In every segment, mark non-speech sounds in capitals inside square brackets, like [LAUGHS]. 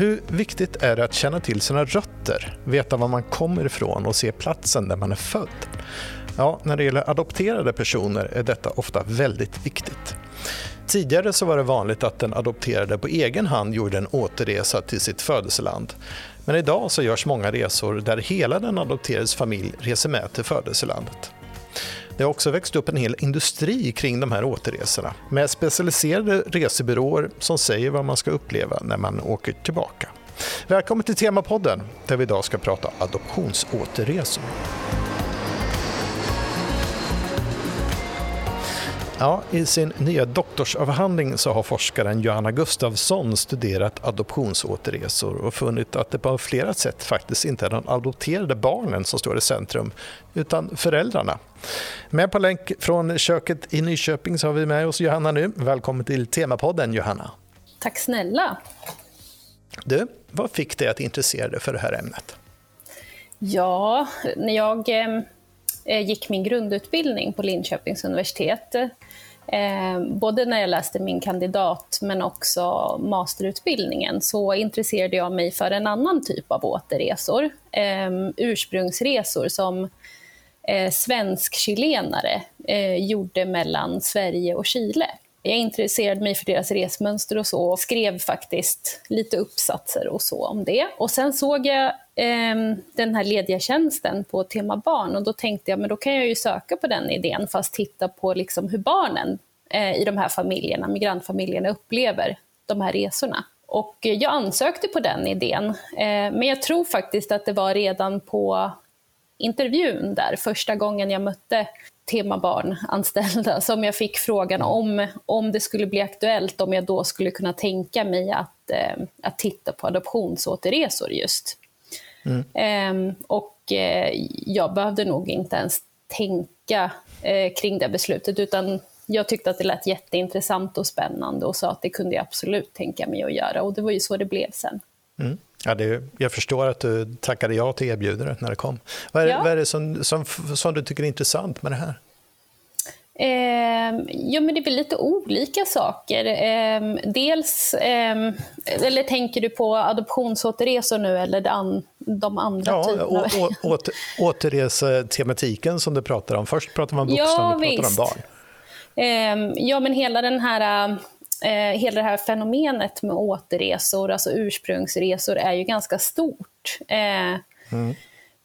Hur viktigt är det att känna till sina rötter, veta var man kommer ifrån och se platsen där man är född? Ja, när det gäller adopterade personer är detta ofta väldigt viktigt. Tidigare så var det vanligt att den adopterade på egen hand gjorde en återresa till sitt födelseland. Men idag så görs många resor där hela den adopterades familj reser med till födelselandet. Det har också växt upp en hel industri kring de här återresorna med specialiserade resebyråer som säger vad man ska uppleva när man åker tillbaka. Välkommen till Temapodden där vi idag ska prata adoptionsåterresor. Ja, I sin nya doktorsavhandling så har forskaren Johanna Gustafsson studerat adoptionsåterresor och funnit att det på flera sätt faktiskt inte är de adopterade barnen som står i centrum, utan föräldrarna. Med på länk från köket i Nyköping så har vi med oss Johanna nu. Välkommen till Temapodden Johanna. Tack snälla. Du, vad fick dig att intressera dig för det här ämnet? Ja, när jag eh, gick min grundutbildning på Linköpings universitet Eh, både när jag läste min kandidat men också masterutbildningen så intresserade jag mig för en annan typ av återresor. Eh, ursprungsresor som eh, svensk-chilenare eh, gjorde mellan Sverige och Chile. Jag intresserade mig för deras resmönster och så och skrev faktiskt lite uppsatser och så om det. Och sen såg jag Ehm, den här lediga tjänsten på Tema Barn och då tänkte jag men då kan jag ju söka på den idén fast titta på liksom hur barnen eh, i de här familjerna, migrantfamiljerna upplever de här resorna. Och jag ansökte på den idén, eh, men jag tror faktiskt att det var redan på intervjun där, första gången jag mötte Tema Barn-anställda, [LAUGHS] som jag fick frågan om, om det skulle bli aktuellt, om jag då skulle kunna tänka mig att, eh, att titta på adoptionsåterresor just. Mm. Och eh, jag behövde nog inte ens tänka eh, kring det beslutet, utan jag tyckte att det lät jätteintressant och spännande och sa att det kunde jag absolut tänka mig att göra. Och det var ju så det blev sen. Mm. Ja, det, jag förstår att du tackade ja till erbjudandet när det kom. Vad är, ja. vad är det som, som, som du tycker är intressant med det här? Eh, ja, men det är väl lite olika saker. Eh, dels, eh, eller tänker du på adoptionsåterresor nu eller an, de andra ja, typerna? Ja, åter, återresetematiken som du pratar om. Först pratar man vuxna, ja, nu pratar om barn. Ehm, ja, men hela den här eh, hela det här fenomenet med återresor, alltså ursprungsresor, är ju ganska stort. Eh, mm.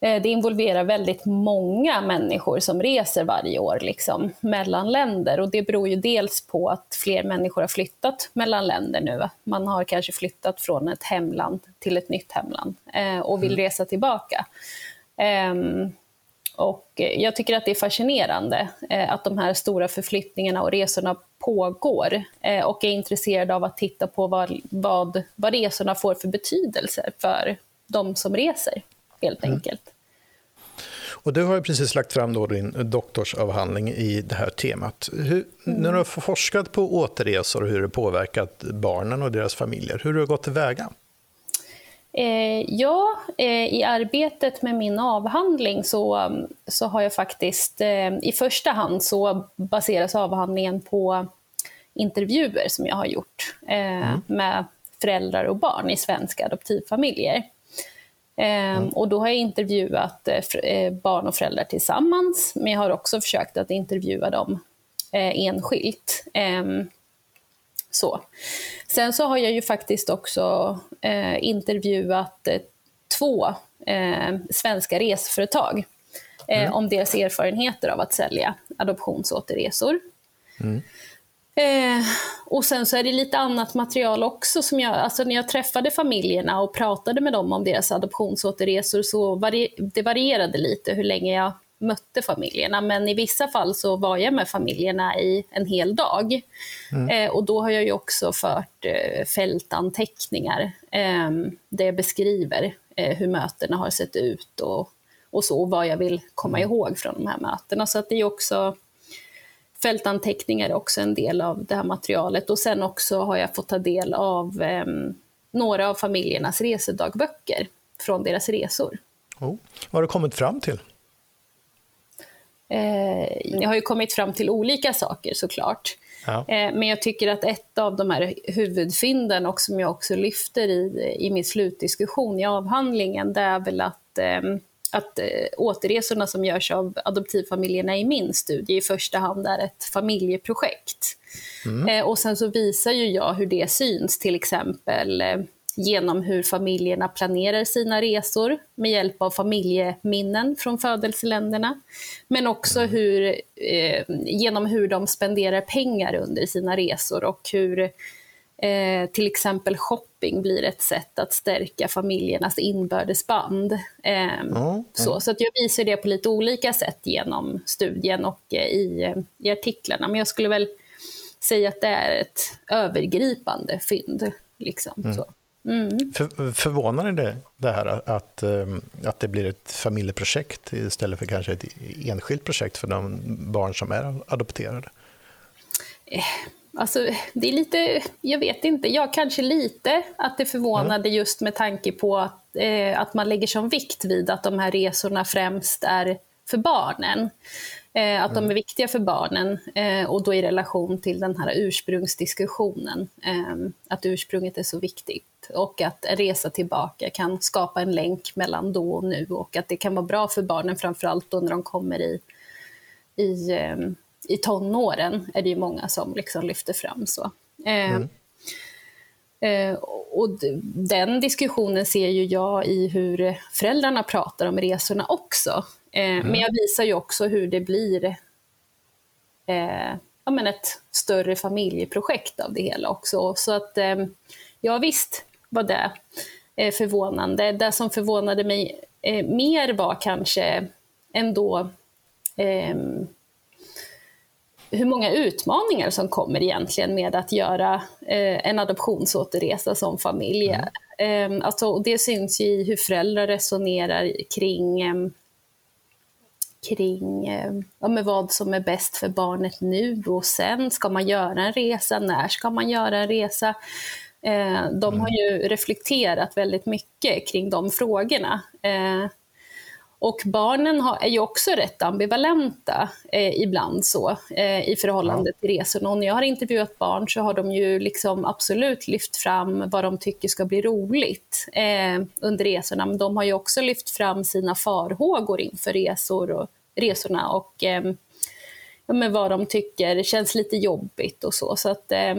Eh, det involverar väldigt många människor som reser varje år liksom, mellan länder. Och det beror ju dels på att fler människor har flyttat mellan länder nu. Man har kanske flyttat från ett hemland till ett nytt hemland eh, och vill mm. resa tillbaka. Um, och eh, jag tycker att det är fascinerande att de här stora förflyttningarna och resorna pågår och är intresserad av att titta på vad, vad, vad resorna får för betydelse för de som reser, helt mm. enkelt. Och du har precis lagt fram då din doktorsavhandling i det här temat. Hur, mm. När du har forskat på återresor och hur det påverkat barnen och deras familjer, hur har du gått tillväga? Eh, ja, eh, i arbetet med min avhandling så, så har jag faktiskt, eh, i första hand så baseras avhandlingen på intervjuer som jag har gjort eh, mm. med föräldrar och barn i svenska adoptivfamiljer. Eh, mm. Och då har jag intervjuat eh, barn och föräldrar tillsammans, men jag har också försökt att intervjua dem enskilt. Så. Sen så har jag ju faktiskt också eh, intervjuat eh, två eh, svenska reseföretag eh, mm. om deras erfarenheter av att sälja adoptionsåterresor. Mm. Eh, och sen så är det lite annat material också. Som jag, alltså när jag träffade familjerna och pratade med dem om deras adoptionsåterresor så vari, det varierade lite hur länge jag mötte familjerna. Men i vissa fall så var jag med familjerna i en hel dag. Mm. Eh, och då har jag ju också fört eh, fältanteckningar eh, där jag beskriver eh, hur mötena har sett ut och, och så, och vad jag vill komma mm. ihåg från de här mötena. Så att det är också fältanteckningar är också en del av det här materialet. Och sen också har jag fått ta del av ehm, några av familjernas resedagböcker från deras resor. Oh. Vad har du kommit fram till? eh, jag har ju kommit fram till olika saker såklart. Ja. Eh, men jag tycker att ett av de här huvudfynden, och som jag också lyfter i, i min slutdiskussion i avhandlingen, det är väl att ehm, att eh, återresorna som görs av adoptivfamiljerna i min studie i första hand är ett familjeprojekt. Mm. Eh, och sen så visar ju jag hur det syns till exempel eh, genom hur familjerna planerar sina resor med hjälp av familjeminnen från födelseländerna. Men också mm. hur, eh, genom hur de spenderar pengar under sina resor och hur Eh, till exempel shopping blir ett sätt att stärka familjernas inbördes band. Eh, mm, Så, så att jag visar det på lite olika sätt genom studien och eh, i, i artiklarna. Men jag skulle väl säga att det är ett övergripande fynd. Liksom, mm. så. Mm. För, förvånar det det här att, ehm, att det blir ett familjeprojekt istället för kanske ett enskilt projekt för de barn som är adopterade? Eh, Alltså, det är lite, jag vet inte, ja kanske lite att det förvånade mm. just med tanke på att, eh, att man lägger som vikt vid att de här resorna främst är för barnen. Eh, att mm. de är viktiga för barnen eh, och då i relation till den här ursprungsdiskussionen. Eh, att ursprunget är så viktigt och att en resa tillbaka kan skapa en länk mellan då och nu och att det kan vara bra för barnen framförallt då när de kommer i, i eh, i tonåren är det ju många som liksom lyfter fram. så. Eh, mm. Eh, och den diskussionen ser ju jag i hur föräldrarna pratar om resorna också. Eh, mm. Men jag visar ju också hur det blir eh, ja, men ett större familjeprojekt av det hela också. Så att ja visst var det förvånande. Det som förvånade mig mer var kanske ändå eh, hur många utmaningar som kommer egentligen med att göra eh, en adoptionsåterresa som familj. Mm. Eh, alltså, det syns ju i hur föräldrar resonerar kring eh, kring eh, ja, med vad som är bäst för barnet nu och sen. Ska man göra en resa? När ska man göra en resa? Eh, de har mm. ju reflekterat väldigt mycket kring de frågorna. Och barnen har, är ju också rätt ambivalenta eh, ibland så eh, i förhållande ja. till resorna. Och när jag har intervjuat barn så har de ju liksom absolut lyft fram vad de tycker ska bli roligt eh, under resorna. Men de har ju också lyft fram sina farhågor inför resor och, resorna och eh, ja, vad de tycker känns lite jobbigt och så. så att, eh,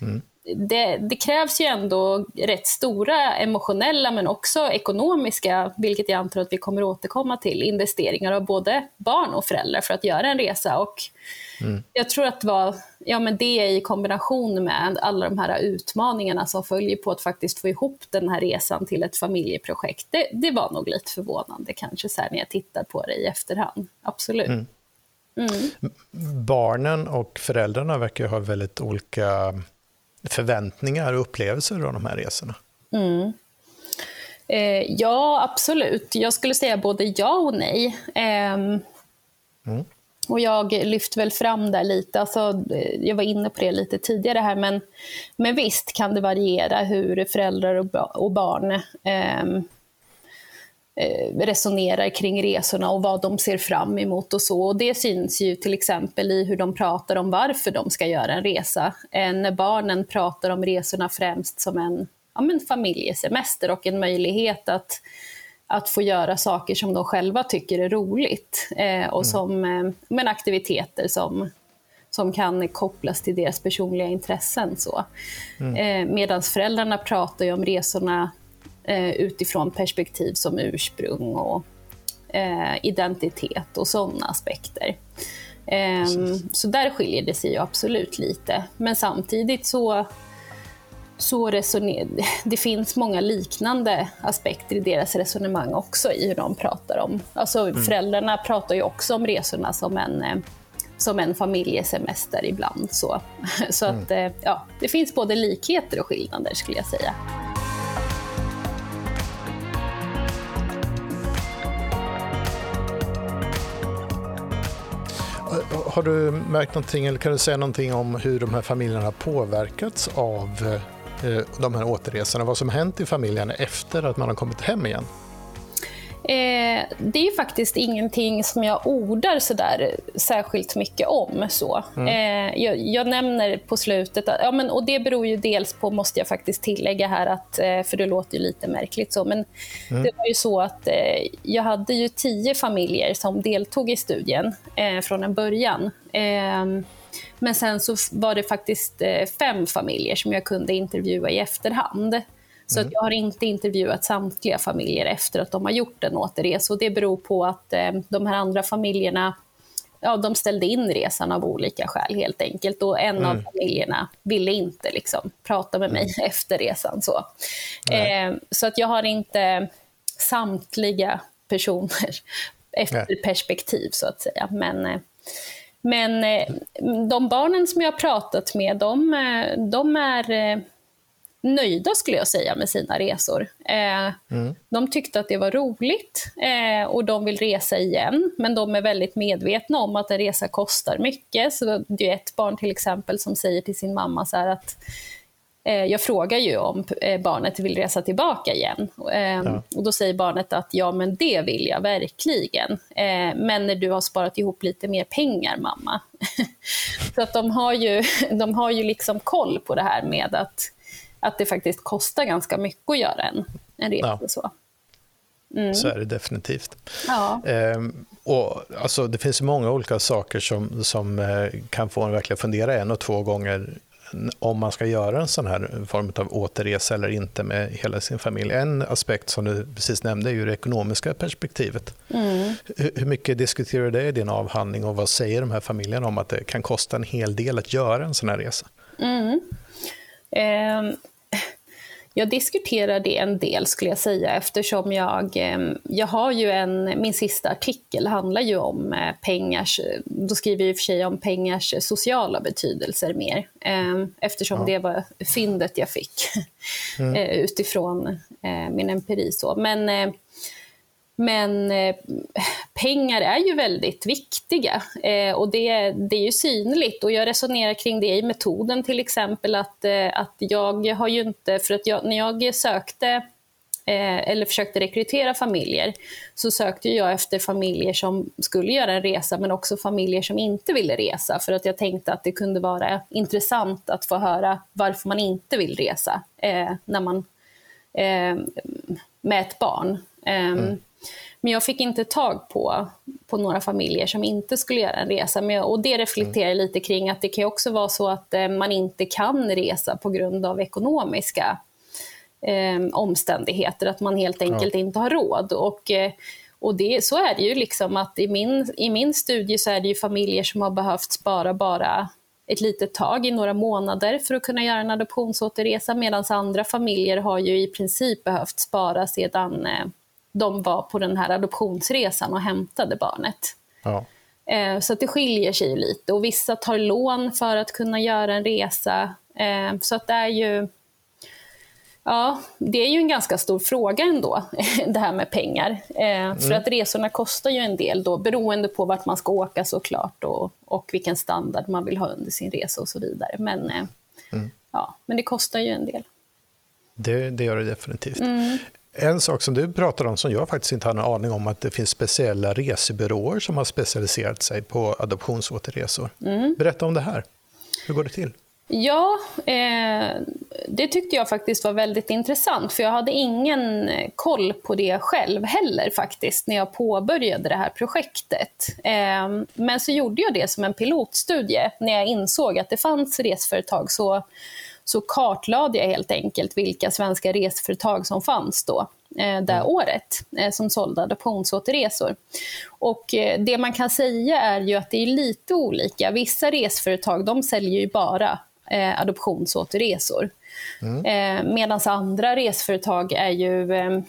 mm det, det, krävs ju ändå rätt stora emotionella men också ekonomiska, vilket jag antar att vi kommer återkomma till, investeringar av både barn och föräldrar för att göra en resa. Och mm. Jag tror att det var ja, men det i kombination med alla de här utmaningarna som följer på att faktiskt få ihop den här resan till ett familjeprojekt, det, det var nog lite förvånande kanske så när jag tittar på det i efterhand. Absolut. Mm. Mm. Barnen och föräldrarna verkar ha väldigt olika förväntningar och upplevelser av de här resorna? Mm. Eh, ja, absolut. Jag skulle säga både ja och nej. Eh, mm. Och jag lyfter väl fram det lite, alltså, jag var inne på det lite tidigare här, men, men visst kan det variera hur föräldrar och, och barn eh, Eh, resonerar kring resorna och vad de ser fram emot och så. Och det syns ju till exempel i hur de pratar om varför de ska göra en resa. Eh, när barnen pratar om resorna främst som en, ja, men familjesemester och en möjlighet att, att få göra saker som de själva tycker är roligt eh, och mm. som eh, men aktiviteter som som kan kopplas till deras personliga intressen. Så. Mm. Eh, Medan föräldrarna pratar ju om resorna eh, utifrån perspektiv som ursprung och eh, identitet och sådana aspekter. Eh, så där skiljer det sig ju absolut lite. Men samtidigt så, så resoner, [LAUGHS] det finns många liknande aspekter i deras resonemang också i hur de pratar om. Alltså mm. föräldrarna pratar ju också om resorna som en eh, som en familjesemester ibland. Så, [LAUGHS] så mm. att, eh, ja, det finns både likheter och skillnader skulle jag säga. Har du märkt någonting eller kan du säga någonting om hur de här familjerna har påverkats av eh, de här återresorna? Vad som hänt i familjen efter att man har kommit hem igen? Eh, det är faktiskt ingenting som jag ordar sådär särskilt mycket om. Så. Mm. Eh, jag, jag, nämner på slutet, att, ja, men, och det beror ju dels på, måste jag faktiskt tillägga här, att, eh, för det låter ju lite märkligt så, men mm. det var ju så att eh, jag hade ju tio familjer som deltog i studien eh, från en början. Ehm, men sen så var det faktiskt eh, fem familjer som jag kunde intervjua i efterhand. Så mm. att jag har inte intervjuat samtliga familjer efter att de har gjort en återresa. Och det beror på att eh, de här andra familjerna ja, de ställde in resan av olika skäl helt enkelt. Och en mm. av familjerna ville inte liksom, prata med mig mm. [LAUGHS] efter resan. Så, eh, så att jag har inte samtliga personer [LAUGHS] efter Nej. perspektiv så att säga. Men, eh, men eh, de barnen som jag har pratat med, de, eh, de är nöjda skulle jag säga med sina resor. Eh, mm. De tyckte att det var roligt eh, och de vill resa igen, men de är väldigt medvetna om att en resa kostar mycket. Så det är ett barn till exempel som säger till sin mamma så att eh, jag frågar ju om eh, barnet vill resa tillbaka igen. Eh, ja. Och Då säger barnet att ja, men det vill jag verkligen. Men när du har sparat ihop lite mer pengar, mamma. [LAUGHS] så att de har ju, de har ju liksom koll på det här med att att det faktiskt kostar ganska mycket att göra en, en resa. Ja. Så. Mm. så är det definitivt. Ja. Ehm, och, alltså, det finns många olika saker som, som eh, kan få en verkligen fundera en och två gånger om man ska göra en sån här form av återresa eller inte med hela sin familj. En aspekt som du precis nämnde är ju det ekonomiska perspektivet. Mm. Hur, hur mycket diskuterar du det i din avhandling och vad säger de här familjerna om att det kan kosta en hel del att göra en sån här resa? Mm. Um, jag diskuterar det en del skulle jag säga eftersom jag, um, jag har ju en, min sista artikel handlar ju om uh, pengars, då skriver jag i och för sig om pengars sociala betydelser mer um, eftersom ja. det var fyndet jag fick mm. uh, utifrån uh, min empiri. Så. Men men eh, pengar är ju väldigt viktiga eh, och det, det är ju synligt. Och jag resonerar kring det i metoden till exempel att, eh, att jag har ju inte, för att jag, när jag sökte eh, eller försökte rekrytera familjer så sökte jag efter familjer som skulle göra en resa men också familjer som inte ville resa för att jag tänkte att det kunde vara intressant att få höra varför man inte vill resa eh, när man, eh, med ett barn. Eh, mm. Men jag fick inte tag på, på några familjer som inte skulle göra en resa. Men, och det reflekterar mm. lite kring att det kan också vara så att eh, man inte kan resa på grund av ekonomiska eh, omständigheter, att man helt enkelt ja. inte har råd. Och, eh, och det, så är det ju liksom att i min, i min studie så är det ju familjer som har behövt spara bara ett litet tag i några månader för att kunna göra en adoptionsåterresa medan andra familjer har ju i princip behövt spara sedan eh, de var på den här adoptionsresan och hämtade barnet. Ja. Eh, så det skiljer sig lite och vissa tar lån för att kunna göra en resa. Eh, så att det är ju Ja, det är ju en ganska stor fråga ändå, [LAUGHS] det här med pengar. Mm. För att resorna kostar ju en del då, beroende på vart man ska åka såklart och, och vilken standard man vill ha under sin resa och så vidare. Men, mm. ja, men det kostar ju en del. Det, det gör det definitivt. Mm. En sak som du pratar om som jag faktiskt inte hade en aning om att det finns speciella resebyråer som har specialiserat sig på adoptionsåterresor. Mm. Berätta om det här. Hur går det till? Ja, eh, det tyckte jag faktiskt var väldigt intressant för jag hade ingen koll på det själv heller faktiskt när jag påbörjade det här projektet. Eh, men så gjorde jag det som en pilotstudie när jag insåg att det fanns resföretag så så kartlade jag helt enkelt vilka svenska reseföretag som fanns då eh, det mm. året eh, som sålde adoptionsåterresor. Och eh, det man kan säga är ju att det är lite olika. Vissa reseföretag de säljer ju bara eh, adoptionsåterresor. Mm. Eh, Medan andra reseföretag är ju eh,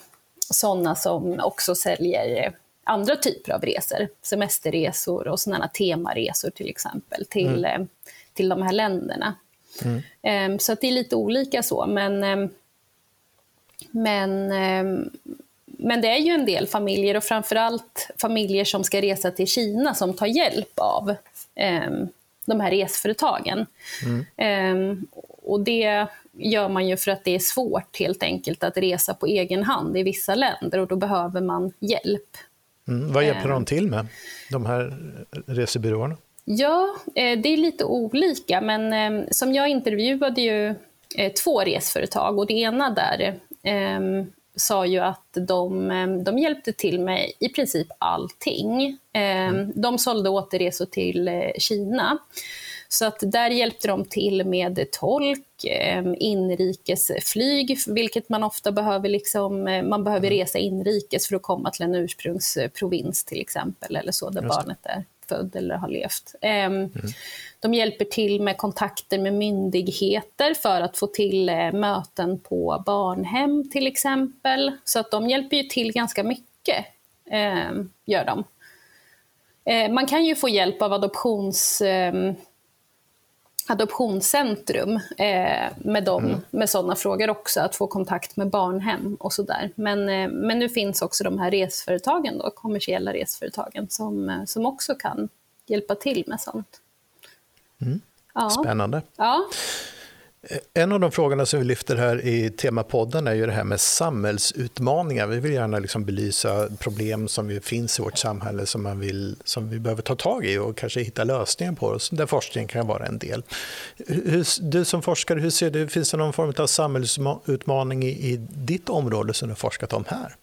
sådana som också säljer andra typer av resor. Semesterresor och sådana temaresor till exempel till, mm. till de här länderna. Mm. Så det är lite olika så, men, um, men, um, men det är ju en del familjer och framförallt familjer som ska resa till Kina som tar hjälp av de här resföretagen. Mm. och det, gör man ju för att det är svårt helt enkelt att resa på egen hand i vissa länder och då behöver man hjälp. Mm, vad hjälper de till med, de här resebyråerna? Ja, det är lite olika, men som jag intervjuade ju två resföretag och det ena där sa ju att de, de hjälpte till med i princip allting. Mm. De sålde återresor till eh, Kina. Så att där hjälpte de till med tolk, ehm, inrikesflyg, vilket man ofta behöver. Liksom, eh, man behöver mm. resa inrikes för att komma till en ursprungsprovins till exempel, eller så, där barnet är född eller har levt. Mm. De hjälper till med kontakter med myndigheter för att få till eh, möten på barnhem till exempel. Så att de hjälper ju till ganska mycket, eh, gör de. Eh, man kan ju få hjälp av adoptions, eh, adoptionscentrum eh, med, dem, mm. med sådana frågor också, att få kontakt med barnhem och sådär. Men, eh, men nu finns också de här resföretagen, då, kommersiella resföretagen, som, eh, som också kan hjälpa till med sånt. Mm. Ja. Spännande. Ja. En av de frågorna som vi lyfter här i temapodden är ju det här med samhällsutmaningar. Vi vill gärna liksom belysa problem som finns i vårt samhälle som, man vill, som vi behöver ta tag i och kanske hitta lösningar på, där forskning kan vara en del. Hur, du som forskare, hur ser du, finns det någon form av samhällsutmaning i, i ditt område som du har forskat om här?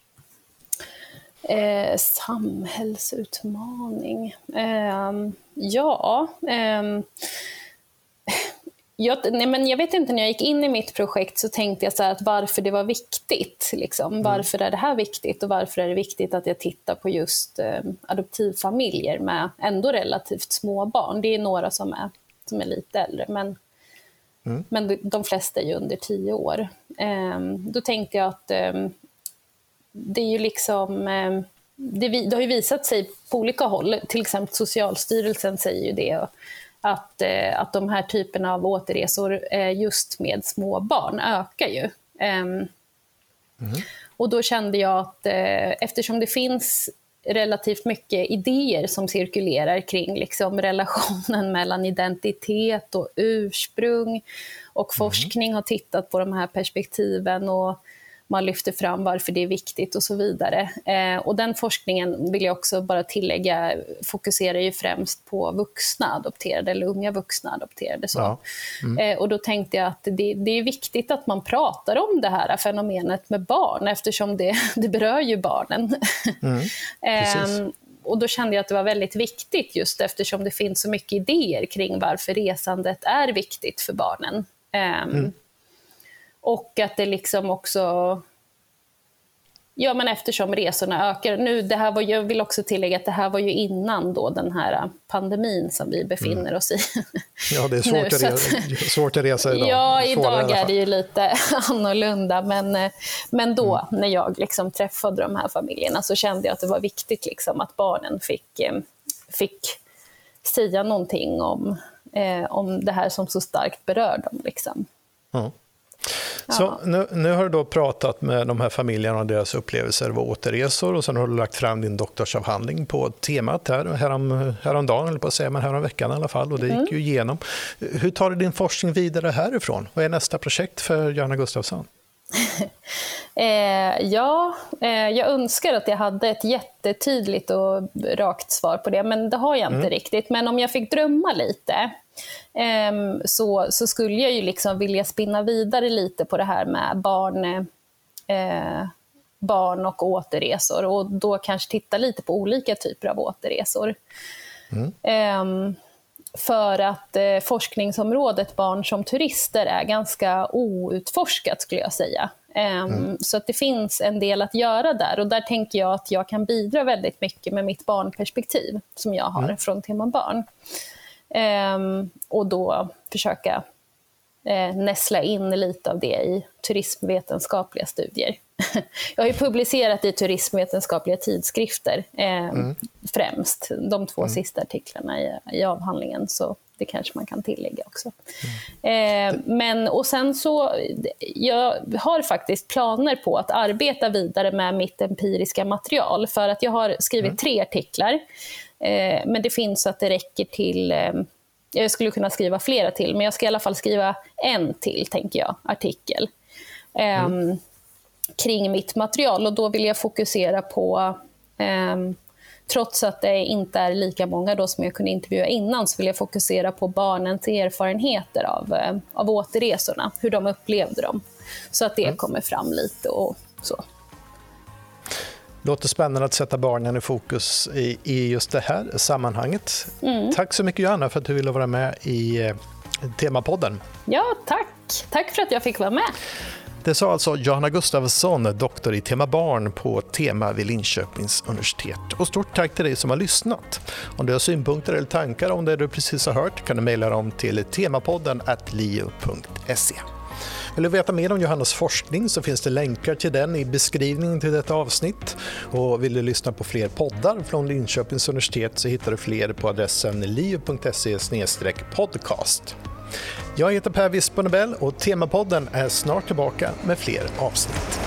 Eh, samhällsutmaning? Eh, ja... Eh, jag, nej men jag vet inte, när jag gick in i mitt projekt så tänkte jag så att varför det var viktigt. Liksom. Mm. Varför är det här viktigt och varför är det viktigt att jag tittar på just eh, adoptivfamiljer med ändå relativt små barn. Det är några som är, som är lite äldre, men, mm. men de flesta är ju under tio år. Eh, då tänkte jag att eh, det är ju liksom... Eh, det, det, har ju visat sig på olika håll, till exempel Socialstyrelsen säger ju det, att, eh, att de här typerna av återresor eh, just med små barn ökar ju. Mm. Och då kände jag att eftersom det finns relativt mycket idéer som cirkulerar kring liksom relationen [LAUGHS] mellan identitet och ursprung. Och mm. forskning har tittat på de här perspektiven och man lyfter fram varför det är viktigt och så vidare. Eh, och den forskningen, vill jag också bara tillägga, fokuserar ju främst på vuxna adopterade eller unga vuxna adopterade. Så. Ja. Mm. Eh, och då tänkte jag att det, det, är viktigt att man pratar om det här fenomenet med barn eftersom det, [LAUGHS] det berör ju barnen. Mm. [LAUGHS] eh, och då kände jag att det var väldigt viktigt just eftersom det finns så mycket idéer kring varför resandet är viktigt för barnen. Ehm, mm. Och att det liksom också... Ja, men eftersom resorna ökar. Nu, det här var, jag vill också tillägga att det här var ju innan då den här pandemin som vi befinner mm. oss i. Ja, det är [LAUGHS] svårt, nu, att, resa, [LAUGHS] svårt att resa idag. Ja, idag är det ju lite [LAUGHS] annorlunda. Men, men då, mm. när jag liksom träffade de här familjerna, så kände jag att det var viktigt liksom, att barnen fick, eh, fick säga någonting om, eh, om det här som så starkt berör dem. Liksom. Mm. Så nu, nu, har du då pratat med de här familjerna och deras upplevelser av återresor och sen har du lagt fram din doktorsavhandling på temat här, härom, häromdagen, eller på att säga, men häromveckan i alla fall, och det mm. gick ju igenom. Hur tar du din forskning vidare härifrån? Vad är nästa projekt för Johanna Gustafsson? [LAUGHS] eh, ja, eh, jag önskar att jag hade ett jättetydligt och rakt svar på det, men det har jag inte mm. riktigt. Men om jag fick drömma lite så, så skulle jag ju liksom vilja spinna vidare lite på det här med barn, eh, barn och återresor och då kanske titta lite på olika typer av återresor. Mm. Eh, för att eh, forskningsområdet barn som turister är ganska outforskat skulle jag säga. Eh, mm. Så att det finns en del att göra där och där tänker jag att jag kan bidra väldigt mycket med mitt barnperspektiv som jag har mm. från Tema Barn. Ehm, och då försöka eh, näsla in lite av det i turismvetenskapliga studier. [LAUGHS] Jag har publicerat i turismvetenskapliga tidskrifter eh, mm. främst, de två mm. sista artiklarna i, i, avhandlingen, så det kanske man kan tillägga också. Mm. Eh, men, och sen så, jag har faktiskt planer på att arbeta vidare med mitt empiriska material, för att jag har skrivit mm. tre artiklar Eh, men det finns så att det räcker till, eh, jag skulle kunna skriva flera till, men jag ska i alla fall skriva en till, tänker jag, artikel. Mm. Eh, kring mitt material och då vill jag fokusera på eh, trots att det inte är lika många då som jag kunde intervjua innan, så vill jag fokusera på barnens erfarenheter av, eh, av återresorna, hur de upplevde dem. Så att det mm. kommer fram lite och så. Låter spännande att sätta barnen i fokus i, i just det här sammanhanget. Mm. Tack så mycket Johanna för att du ville vara med i eh, Temapodden. Ja, tack. Tack för att jag fick vara med. Det sa alltså Johanna Gustafsson, doktor i tema barn på Tema vid Linköpings universitet. Och stort tack till dig som har lyssnat. Om du har synpunkter eller tankar om det du precis har hört kan du mejla dem till temapodden lio.se. Vill du veta mer om Johannas forskning så finns det länkar till den i beskrivningen till detta avsnitt. Och vill du lyssna på fler poddar från Linköpings universitet så hittar du fler på adressen liu.se-podcast. Jag heter Per Wispernebell och Temapodden är snart tillbaka med fler avsnitt.